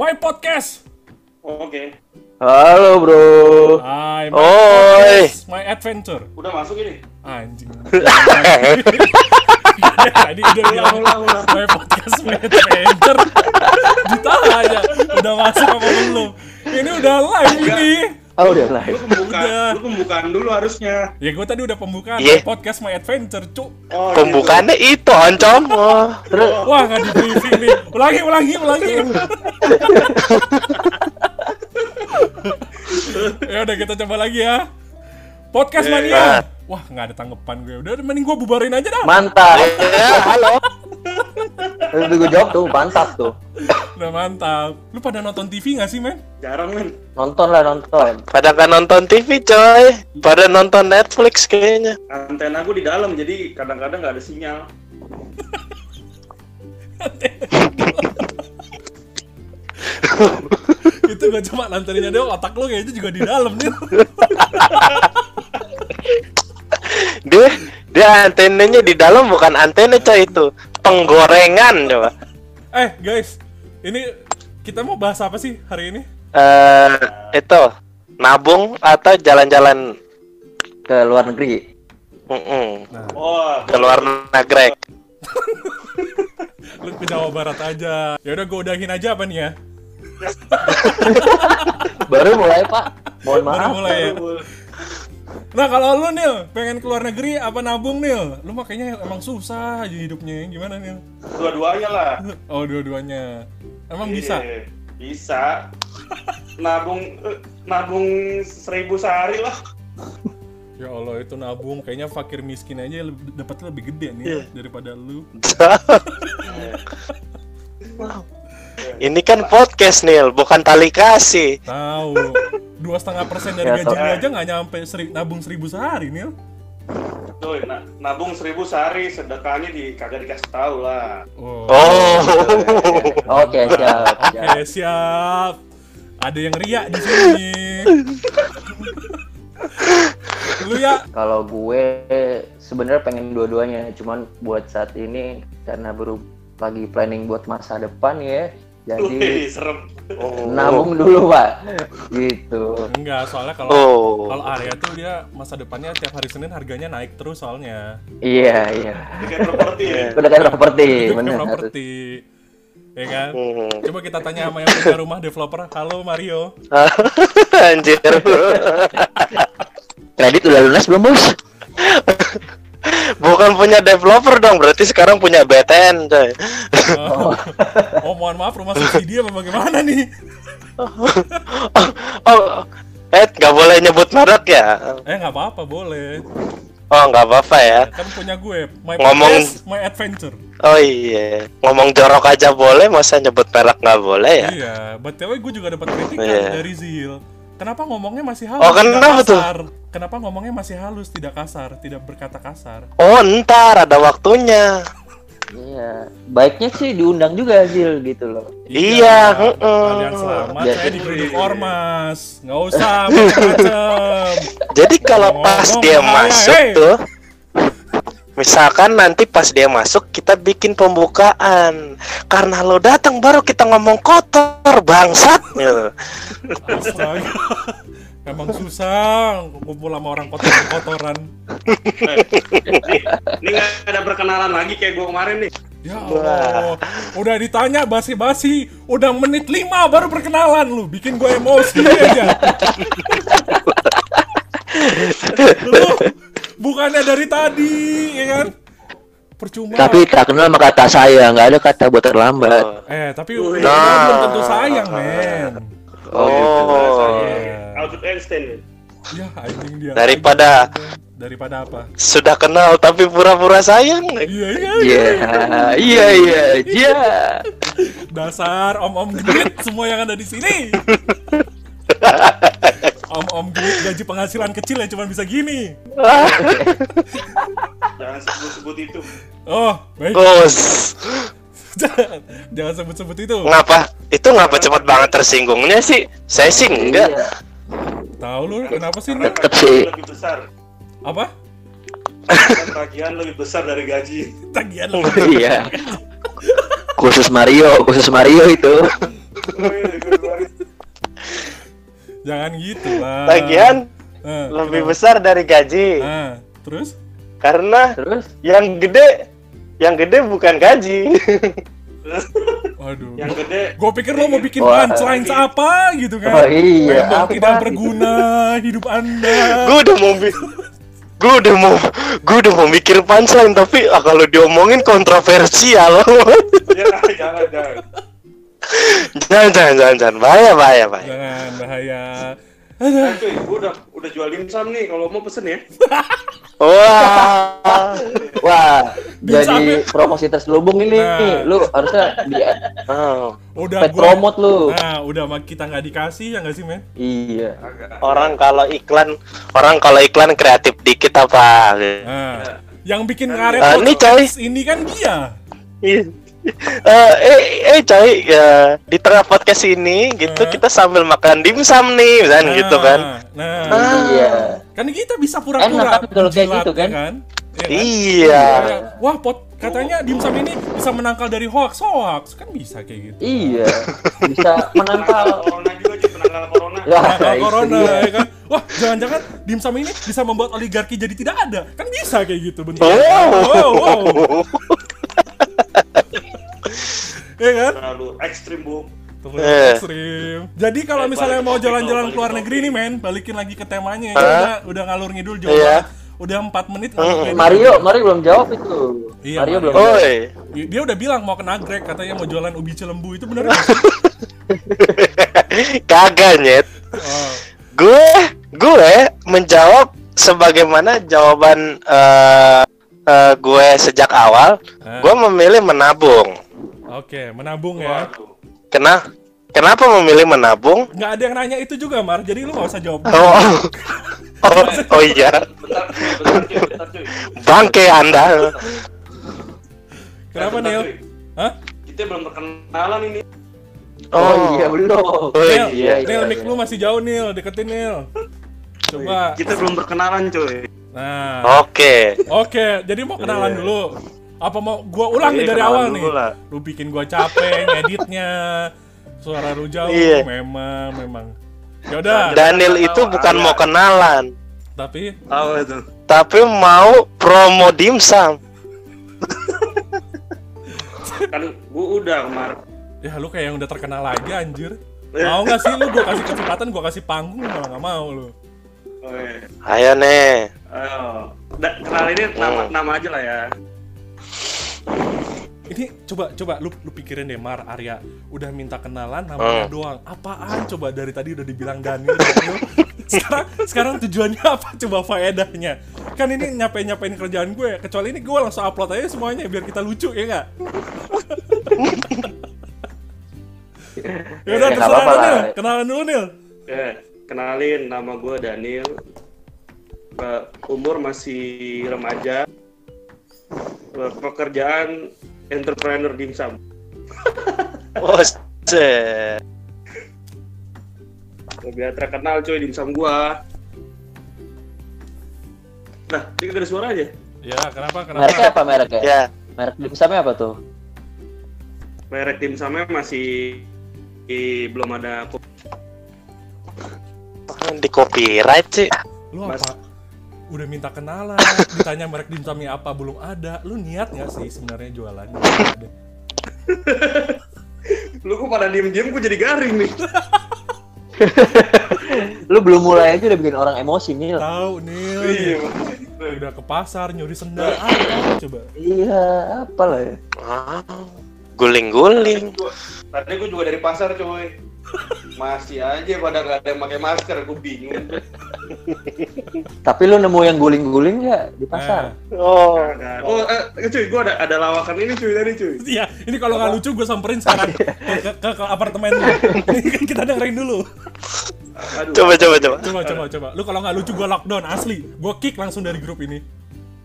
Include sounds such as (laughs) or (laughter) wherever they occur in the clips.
My Podcast. Oke. Halo bro. Hai, My Oi. Podcast, My Adventure. Udah masuk ini. Anjing. (laughs) Tadi udah bilang ulang, ulang. My Podcast, My Adventure. Ditanya, udah masuk apa belum? Ini udah live ini. Oh udah Lu live. pembukaan, Udah. lu pembukaan dulu harusnya. Ya gue tadi udah pembukaan Iya. My Podcast, My Adventure, cuk. Oh, Pembukaannya itu oncom. Oh. Terus Wah, nggak di briefing nih. Ulangi, ulangi, ulangi. (laughs) ya udah kita coba lagi ya. Podcast Ya, mania. ya. Wah, nggak ada tanggapan gue. Udah, mending gue bubarin aja dah. mantap. Ya, halo. Terus gue jawab tuh mantap tuh. Udah mantap. Lu pada nonton TV nggak sih, men? Jarang men. Nonton lah nonton. Pada nggak nonton TV coy. Pada nonton Netflix kayaknya. Antena gue di dalam jadi kadang-kadang nggak ada sinyal. (laughs) Itu gak cuma lanternanya doang, otak lu kayaknya juga di dalam nih. (laughs) Dia dia antenanya di dalam bukan antena coy itu. Penggorengan coba. eh, guys. Ini kita mau bahas apa sih hari ini? Eh itu nabung atau jalan-jalan Ke luar negeri. Mm-mm. Wah, ke luar negeri. (laughs) Lu ke Jawa Barat aja. Ya udah gue udahin aja apa nih ya? (laughs) Baru mulai pak. Mohon Baru maaf. mulai ya. Nah kalau lu Nil, pengen keluar negeri apa nabung Nil? Lu makanya emang susah aja hidupnya, gimana Nil? dua-duanya lah. Oh dua-duanya. Emang bisa? Iya, Bisa. Nabung eh, nabung seribu sehari lah. Ya Allah itu nabung, kayaknya fakir miskin aja dapatnya lebih gede nih Iya. daripada lu. Ini kan podcast Nil, bukan tali kasih. Tahu. Dua setengah persen dari Ya, gaji so- lu aja nggak nyampe seri, nabung seribu sehari Nil. Tuh, na- nabung seribu sehari, sedekahnya di kagak dikasih tahu lah. Oh. Oh. (laughs) Oke siap. Oke siap. siap. Ada yang riak di sini. (laughs) lu ya? Kalau gue sebenarnya pengen dua-duanya, cuman buat saat ini karena baru lagi planning buat masa depan ya, jadi Wih, serem. Oh. nabung dulu pak. Gitu. Enggak, soalnya kalau Oh. kalau area tuh dia masa depannya tiap hari Senin harganya naik terus soalnya. Iya iya. Kayak properti ya. Udah kayak properti, Itu bener. properti. Ya kan? Hmm. Coba kita tanya sama yang punya rumah developer. Halo Mario. (laughs) Anjir. Kredit udah lunas belum bos? (laughs) Bukan punya developer dong, berarti sekarang punya BTN, coy. Oh, oh mohon maaf rumah subsidi apa bagaimana nih? (laughs) Oh, eh nggak boleh nyebut merek ya? Eh nggak apa-apa boleh. Oh nggak apa-apa ya. Kan punya gue. My Ngomong- podcast, my adventure. Oh iya, ngomong jorok aja boleh, masa nyebut merek nggak boleh ya? Iya, btw gue juga dapat kritikan Iya. dari Zil. Kenapa ngomongnya masih halus? Oh, tidak kenapa tuh? kasar? Kenapa ngomongnya masih halus, tidak kasar, tidak berkata kasar? Oh ntar ada waktunya. Iya. Baiknya sih diundang juga Zil gitu loh. Iya, heeh. Kalian selamat, Jadi- saya digeruduk ormas. Nggak usah macem-macem. Jadi kalau Ngomong pas dia masuk hey. tuh, misalkan nanti pas dia masuk kita bikin pembukaan. Karena lo datang baru kita ngomong kotor bangsat. Gitu. Astaga. (laughs) Emang susah ngumpul sama orang kotor-kotoran. Nih, ini nggak ada perkenalan lagi kayak gue kemarin nih. Ya Allah, udah ditanya basi-basi, udah menit 5 baru perkenalan lu, bikin gue emosi aja. (laughs) lu, bukannya dari tadi, ya kan? Percuma. Tapi tak kenal sama kata saya, nggak ada kata buat terlambat. Oh. eh, tapi Nah. belum tentu sayang, men. Oh. Iya. Albert Einstein. ya. Ya, anjing dia. Daripada daripada apa? sudah kenal tapi pura-pura sayang. Iya, iya. Iya, iya, iya, iya. Dasar om-om gendut semua yang ada di sini. (laughs) (laughs) Om-om gaji penghasilan kecil yang cuma bisa gini. Jangan sebut-sebut itu. Oh, baik. Bos, (laughs) jangan, jangan sebut-sebut itu. ngapa? Itu ngapa cepat banget tersinggungnya sih? Saya sih enggak. Iya. Tahu lu kenapa sih? Sih. lebih besar. Apa? Tagihan lebih besar dari gaji. Tagihan (laughs) lu. Iya. Khusus Mario, khusus Mario itu. Jangan gitu lah. Lagian Eh, lebih kenapa? besar dari gaji. Ah, terus? Karena Terus yang gede yang gede bukan gaji. Waduh. Yang gede Gue pikir lo mau bikin punchline apa gitu kan? Oh iya, Memang apa tidak gitu? berguna hidup anda. gue udah mau bi- gue udah mau gue udah mau mikir punchline tapi ah, kalau diomongin kontroversial (laughs) ya jangan jangan jangan jangan jangan jangan bahaya bahaya bahaya Jangan bahaya. Eh, cuy udah udah jual dimsum nih kalau mau pesen ya (laughs) wah wah jadi promosi terselubung ini Nah. lu harusnya di Oh, Udah pet gua- promote lu. Nah, udah mah kita nggak dikasih ya nggak sih men? Iya. agak orang kalau iklan orang kalau iklan kreatif dikit apa Nah, yang bikin ngaret Ah, ini, ini kan dia. Iya. Eh, eh, eh, coy, ya, di tengah podcast ini gitu Hah? kita sambil makan dimsum nih, misalnya Nah, gitu kan. Nah, Ah. Iya. kan kita bisa pura-pura kan kalau kayak gitu, kan? ya kan? Iya kan? Iya. Kayak, Wah, pot katanya dimsum ini bisa menangkal dari hoax hoax kan bisa kayak gitu. Iya. (laughs) Bisa menangkal. corona juga cuy penangkal corona Ya, Menangkal corona ya kan. Wah, jangan-jangan dimsum ini bisa membuat oligarki jadi tidak ada. Kan bisa kayak gitu bentuk. Oh. Wow, wow. (laughs) Ya kan? terlalu ekstrim bu Terlalu Eh. ekstrim. Jadi kalau Eh, misalnya mau jalan-jalan ke luar negeri nih men, balikin lagi ke temanya ya. Udah, udah ngalur ngidul jauh Iya. banget. Udah 4 menit Mm. Mario, Mario belum jawab itu. Iya, Mario Mario. belum. Oh. Dia udah bilang mau ke nagrek katanya mau jualan ubi cilembu itu bener (laughs) nggak? Kagak nyet. Oh. Gue gue menjawab sebagaimana jawaban eh, eh, gue sejak awal. Ah. Gue memilih menabung. Oke, menabung ya. Kena kenapa memilih menabung? Nggak ada yang nanya itu juga, Mar. Jadi lu nggak usah jawab. Oh, oh, (laughs) oh iya, bentar bentar cuy bentar cuy bangke anda. Kenapa, cuy. Hah? kita belum perkenalan ini Oh, iya belum. Oh, Nil, iya, iya, Nil, iya. mic lu masih jauh, Nil. Deketin, Nil. Coba. kita belum perkenalan cuy Nah. Oke. Oke, jadi mau kenalan Iya. dulu. Apa mau gua ulang nih Iya, dari awal nih? lah. Lu bikin gua capek (laughs) ngeditnya. Suara lu jauh, Iya. memang, memang. Yaudah, Daniel itu bukan mau kenalan, tapi tahu itu tapi mau promo dimsum. kan gua udah kemarin ya lu kayak yang udah terkenal aja anjir. Iya. Mau nggak sih lu gua kasih kesempatan, gua kasih panggung, lu malah nggak mau lu. Oke. Ayo nih. Ayo. Da, kenal ini nama Hmm. nama aja lah ya. Ini coba coba lu lu pikirin deh Mar Arya udah minta kenalan namanya Hmm. doang. Apaan coba dari tadi udah dibilang Daniel. Daniel. sekarang sekarang tujuannya apa coba faedahnya? Kan ini nyapain-nyapain kerjaan gue. Kecuali ini gue langsung upload aja semuanya biar kita lucu ya nggak? ya udah Ya, terserah lah. Kenalan dulu Nil. Oke, kenalin nama gue Daniel. Eh, umur masih remaja. Pekerjaan entrepreneur dimsum. (laughs) Oh. Biar terkenal cuy dimsum gua. Nah, ini ada suara aja. Ya kenapa Mereknya kenapa? apa mereknya? Ya. Merek dimsumnya apa tuh? Merek dimsumnya masih i- belum ada Di copyright sih. Lu Mas. Udah minta kenalan, (coughs) ditanya merek dimsumnya apa belum ada. Lu niat nggak sih sebenarnya jualan? (laughs) Lu kok pada diem-diem gue jadi garing nih. Lu belum mulai aja udah bikin orang emosi nih. Tahu Nil. Iya. udah ke pasar nyuri sendal apa coba Iya, apa lah ya? Guling-guling. Tadi gue juga dari pasar coy. Masih aja pada nggak ada yang pakai masker, gue bingung. Tapi lu nemu yang guling-guling ya di pasar? Oh. Ada. Oh, eh, cuy, gue ada ada lawakan ini cuy tadi cuy. iya ini kalau nggak lucu gue samperin sekarang ke, ke, ke, ke apartemen lu kan kita dengerin dulu Aduh. Coba coba coba. coba coba coba lu kalau nggak lucu gue lockdown asli gue kick langsung dari grup ini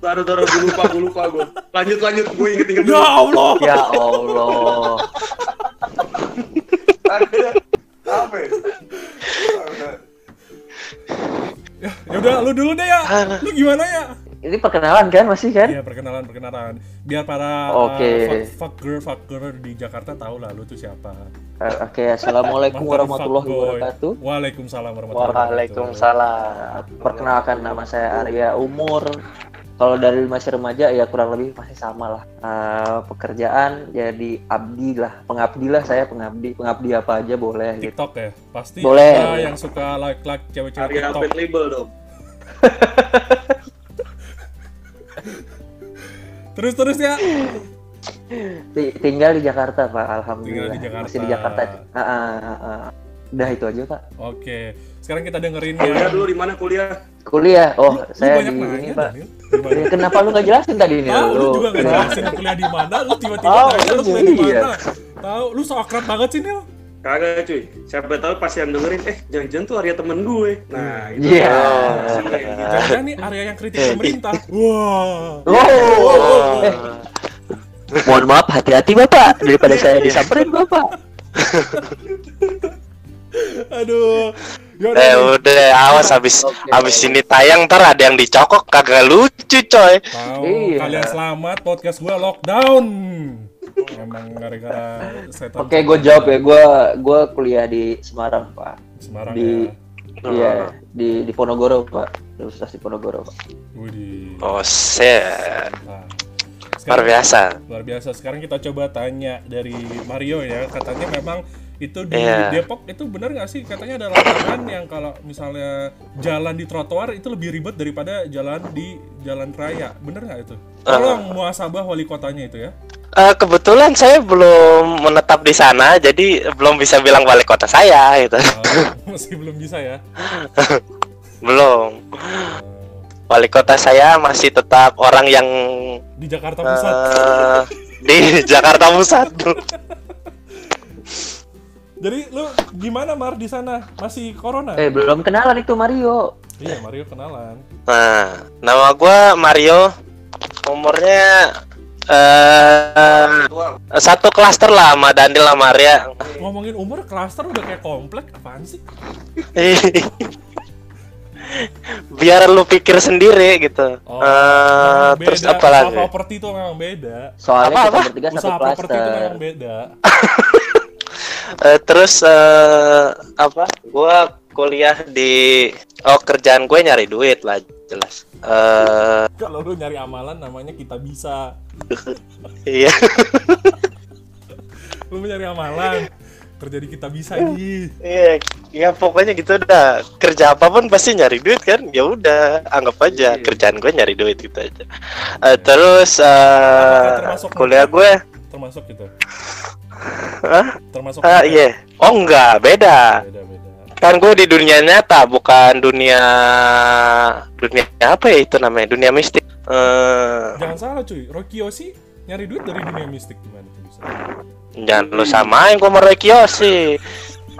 Taruh taruh gue lupa gue lupa gue. Lanjut lanjut gue inget inget ya allah Ya Allah. Apa? ya? ya udah lu dulu deh ya lu gimana ya ini perkenalan kan masih kan? Iya perkenalan perkenalan. Biar para Oke. uh, fuck, fuck girl fuck girl di Jakarta tahu lah lu tuh siapa. Eh, Oke, assalamualaikum Mantan warahmatullahi wabarakatuh. Waalaikumsalam warahmatullahi wabarakatuh. Waalaikumsalam. Perkenalkan nama saya Arya. Umur kalau dari masih remaja ya kurang lebih masih sama lah. Eh, pekerjaan jadi abdi lah, pengabdi lah saya pengabdi. Pengabdi apa aja boleh gitu. TikTok ya pasti Boleh. ada yang suka like like cewek-cewek Arya TikTok. Alfred Label dong. (laughs) Terus terus ya. Ti- Tinggal di Jakarta Pak, alhamdulillah. Tinggal di Jakarta. Masih di Jakarta. Ah, ah, ah, ah. Udah itu aja Pak. Oke. Sekarang kita dengerin Kuliah yang dulu di mana kuliah? Kuliah. Oh, Lu saya banyak di nanya, ini Pak. Daniel. Ya, Kenapa lu gak jelasin tadi nih? Tahu lu juga gak jelasin lu kuliah di mana, lu tiba-tiba Oh, nanya lu kuliah di iya. mana. Tahu, lu so akrab banget sih Nil. Kagak cuy. Siapa tahu pas yang dengerin, eh jangan-jangan tuh Arya temen gue. Nah, itu. Iya. Jangan nih area yang kritik pemerintah. (laughs) Wah. Oh. Eh, mohon maaf, hati-hati Bapak daripada saya disamperin Bapak. (laughs) Aduh. Yaudah, Eh nih. udah awas habis habis ini tayang ntar ada yang dicokok kagak lucu coy. Tahu Iya. kalian selamat podcast gua lockdown. Emang gara-gara setan. Oke, gue jawab ya. Gue gue kuliah di Semarang Pak. Semarang Di ya. iya di di Ponorogo Pak. Universitas di Ponorogo Pak. Oh set Nah, luar sekarang- biasa. Luar biasa. Sekarang kita coba tanya dari Mario ya. Katanya memang itu di Iya. Depok itu benar nggak sih? Katanya ada lapangan yang kalau misalnya jalan di trotoar itu lebih ribet daripada jalan di jalan raya. Bener nggak itu? Tolong muasabah wali kotanya itu ya. Eh, kebetulan saya belum menetap di sana, jadi belum bisa bilang balik kota saya gitu. Oh, (laughs) masih belum bisa ya. (laughs) belum. Oh, Wali kota saya masih tetap orang yang di Jakarta Pusat. eh, di (laughs) Jakarta Pusat. (laughs) Jadi lu gimana Mar di sana? Masih corona? Eh, belum kenalan itu Mario. Iya, Mario kenalan. Nah, nama gua Mario. Umurnya eh Tua. satu klaster lah sama Daniel sama Arya. Ngomongin umur klaster udah kayak komplek apaan sih? (laughs) (laughs) Biar lu pikir sendiri gitu. Oh, Eh, memang terus beda. apa lagi? Usaha properti itu memang beda. Soalnya Apa, kita apa? bertiga satu Usaha properti itu memang beda. (laughs) Eh, terus eh, apa? Gua kuliah di oh kerjaan gue nyari duit lah jelas. Eh Kalau lu nyari amalan namanya kita bisa. (laughs) iya. Lu nyari amalan. Kerja di kita bisa nih. Iya, ya pokoknya gitu udah kerja apa pun pasti nyari duit kan. Ya udah, anggap aja Iya. kerjaan gue nyari duit gitu aja. Eh, terus eh, termasuk kuliah gue, Termasuk gitu. Hah? Termasuk Ah makeup? iya, oh enggak beda. Beda beda. Kan gue di dunia nyata, bukan dunia dunia apa ya itu namanya, dunia mistik. Eh, Jangan salah cuy, Rocky Yoshi nyari duit dari dunia mistik gimana tuh bisa? jangan lu samain gue sama Roy Kiyoshi.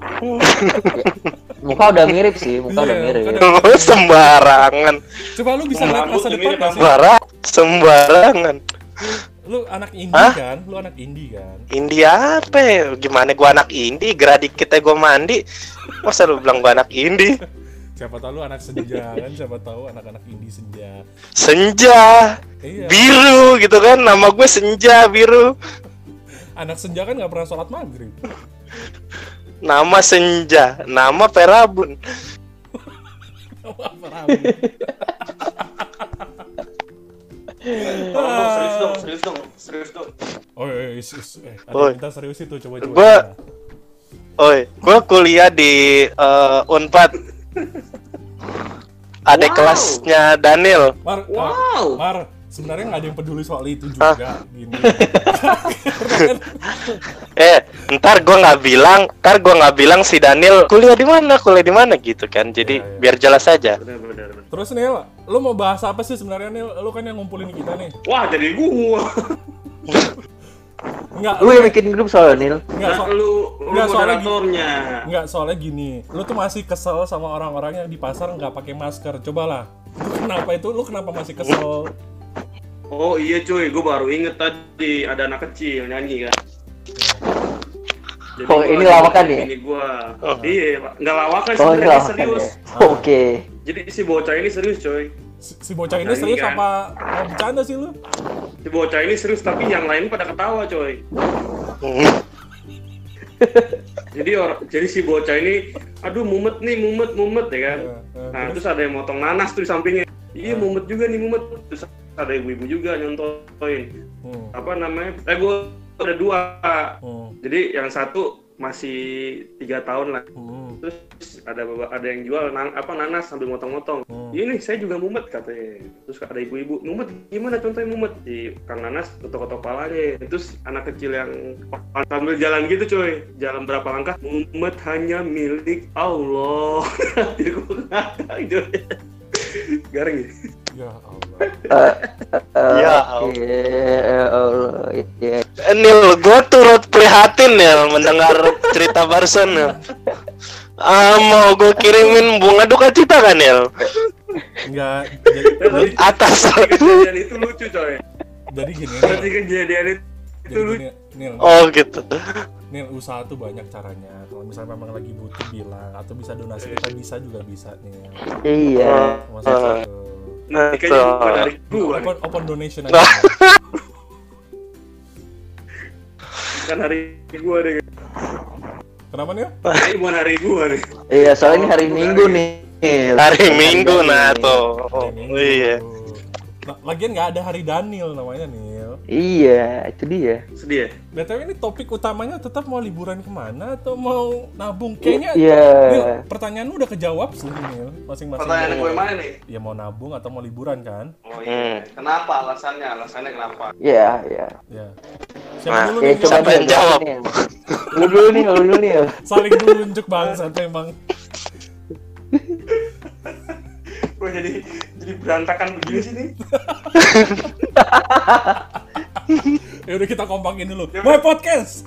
(laughs) Muka udah mirip sih, muka udah Iya, mirip. muka udah- sembarangan, Coba lu bisa lihat masa depan gak sih? sembarang, sembarangan. Lu anak indie Hah? kan? Lu anak indie kan? India apa? Gimana gua anak indie, gerak dikit aja gua mandi. Masa lu bilang gua anak indie? Siapa tahu lu anak senja kan? Siapa tahu anak-anak indie senja. Senja, Iya. biru gitu kan. Nama gue Senja biru. Anak senja kan nggak pernah sholat maghrib. Nama Senja, nama Perabun. Apa Rabi? Tolong, serius dong, serius dong, serius dong. Oh, iya, iya. Eh, kita serius itu coba coba. Gua-. Oi, gua kuliah di eh, Unpad. (laughs) Adik Wow. kelasnya Daniel. Mar, Wow. Mar, sebenarnya nggak ada yang peduli soal itu juga. Gini. (laughs) (laughs) Eh, ntar gua nggak bilang, ntar gua nggak bilang si Daniel kuliah di mana, kuliah di mana gitu kan. Jadi Iya, iya. biar jelas aja. Benar, benar, benar. Terus Nil, lu mau bahas apa sih sebenarnya Nil? Lu kan yang ngumpulin kita nih. Wah, jadi gua. Enggak, Lu yang bikin grup soalnya, Nil. enggak, Nah, so- lu, lu Nggak, soalnya gini. moderatornya. Enggak, soalnya gini, lu tuh masih kesel sama orang-orang yang di pasar nggak pakai masker. Cobalah. Lu kenapa itu? Lu kenapa masih kesel? Oh iya cuy, gue baru inget tadi ada anak kecil nyanyi kan. Jadi Oh, gua ini lawakan ya? Ini gua. Iya, Pak. nggak lawakan Oh, sebenarnya serius. ya. Oke. Jadi si bocah ini serius coy. Si, si bocah ini serius kan. apa mau bercanda sih lu? Si bocah ini serius tapi yang lain pada ketawa coy. (laughs) Jadi orang, jadi si bocah ini, aduh mumet nih, mumet, mumet ya kan. Eh, eh, Nah terus? terus ada yang motong nanas tuh di sampingnya. Iya Ah. mumet juga nih mumet. Terus ada ibu-ibu juga nyontoin. Hmm, Apa namanya? Eh gue ada dua. hmm, Jadi yang satu masih tiga tahun lah. hmm, Terus ada ada yang jual nan- apa nanas sambil motong-motong. hmm. Ini saya juga mumet katanya. Terus ada ibu-ibu, mumet gimana contohnya mumet? Di Kang Nanas ketok-ketok palanya. Terus anak kecil yang sambil jalan gitu coy. Jalan berapa langkah? Mumet hanya milik Allah. (laughs) Garing ya? Ya Allah. Ya oke, ya Allah. Ya. Nil, gue turut prihatin ya mendengar cerita barusan ya. Ah, mau gue kirimin bunga duka cita kan Nil? Enggak, jadi, jadi, Atas. Kejadian itu lucu coy. jadi gini, Berarti Nil. kejadian itu Jadi lucu. gini, Nil, Oh gitu. Nil, usaha tuh banyak caranya. Kalau misalnya memang lagi butuh bilang atau bisa donasi kita bisa juga bisa Nil. Iya. Maksudnya bukan dari gua nih. Open, open donation (laughs) aja. Bukan hari gua deh. Kenapa Nil? Ini bukan hari gua nih. Iya, soalnya ini hari Minggu nih. Hari Minggu nah nih. tuh. Oh, iya. Nah, lagian nggak ada hari Daniel namanya Nil. Iya, itu dia. Sedih ya? BTW ini topik utamanya tetap mau liburan ke mana atau mau nabung? Kayaknya Iya. Nil, pertanyaan lu udah kejawab sih Nil, masing-masing. Pertanyaan gue mana nih? Ya mau nabung atau mau liburan kan? Oh iya. Kenapa alasannya? Alasannya kenapa? Iya, iya. Ya. Nah, Siapa dulu Ya, nih? coba Siapa yang jawab? Lu dulu nih, lu dulu nih. Saling tunjuk bangsa emang. Gue jadi jadi berantakan begini sih nih. (laughs) (laughs) Ya udah kita kompakin dulu. My podcast.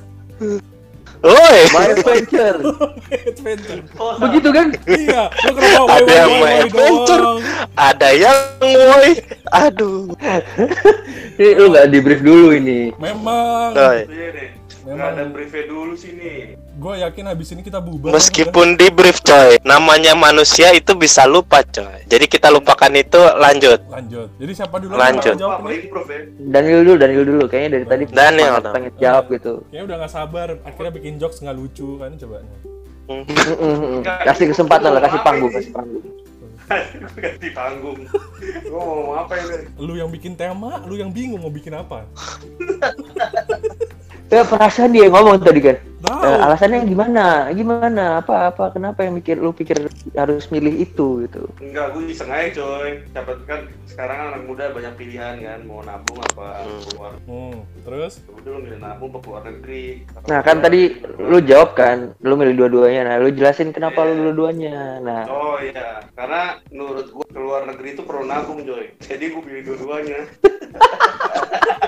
Woi. My adventure. (laughs) Adventure. Begitu kan? Iya, lu kenapa woi Ada woi yang woi main woi adventure. Ada yang woi. Aduh. (laughs) Ini lu nggak di brief dulu ini. Memang. Iya. Memang. Gak ada briefnya dulu sini. Gue yakin habis ini kita bubar. Meskipun di brief coy, namanya manusia itu bisa lupa coy. Jadi kita lupakan itu lanjut. Lanjut. Jadi siapa dulu Lanjut. yang jawab nih? ya? Daniel dulu, Daniel dulu. Kayaknya dari tadi Daniel pengen jawab gitu. Kayaknya udah gak sabar. Akhirnya bikin jokes nggak lucu kan coba. Kasih kesempatan lah, kasih panggung, kasih panggung. (laughs) Ganti panggung. Gue mau ngomong apa ini? Lu yang bikin tema, lu yang bingung mau bikin apa. (laughs) Ya perasaan dia ngomong tadi kan. Tahu. Eh, alasannya gimana? Gimana? Apa apa kenapa yang mikir lu pikir harus milih itu gitu? Enggak, gue iseng aja coy. Siapa kan sekarang anak muda banyak pilihan kan, mau nabung apa keluar. Hmm, terus? Udah lu milih nabung apa keluar negeri. Nah kan tadi lu jawab kan, lu milih dua-duanya. Nah lu jelasin kenapa lu dua-duanya. Nah Oh iya, karena menurut gue keluar negeri itu perlu nabung coy. Jadi gue pilih dua-duanya. (laughs)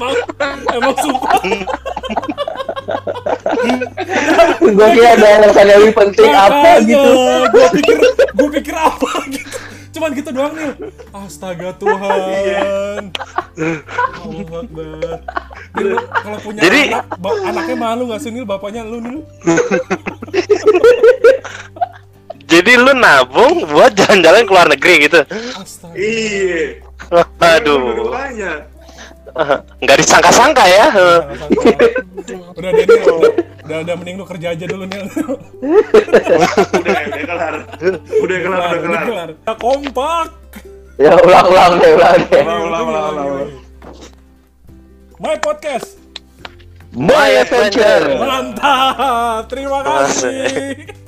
emang emang suka. gue kira ada alasan yang lebih penting apa gitu. Gue pikir gue pikir apa gitu. Cuman gitu doang nih. Astaga Tuhan. Allah Akbar. Nil, lu kalau punya Jadi- anak, anaknya malu gak sih Nil? Bapaknya lu Nil? Jadi lu nabung buat jalan-jalan ke luar negeri gitu. Astaga. Iya. Aduh. Dua-duanya. (laughs) Nggak disangka-sangka ya. Udah deh Nil, udah, udah, udah mending lu kerja aja dulu Nil. Udah, udah kelar. Udah kelar, udah udah kelar. kelar. Kita kompak. Ya ulang-ulang deh, ulang deh. Ulang, ulang, ulang, ulang, ulang. My podcast. My adventure. Mantap. Terima kasih. (laughs)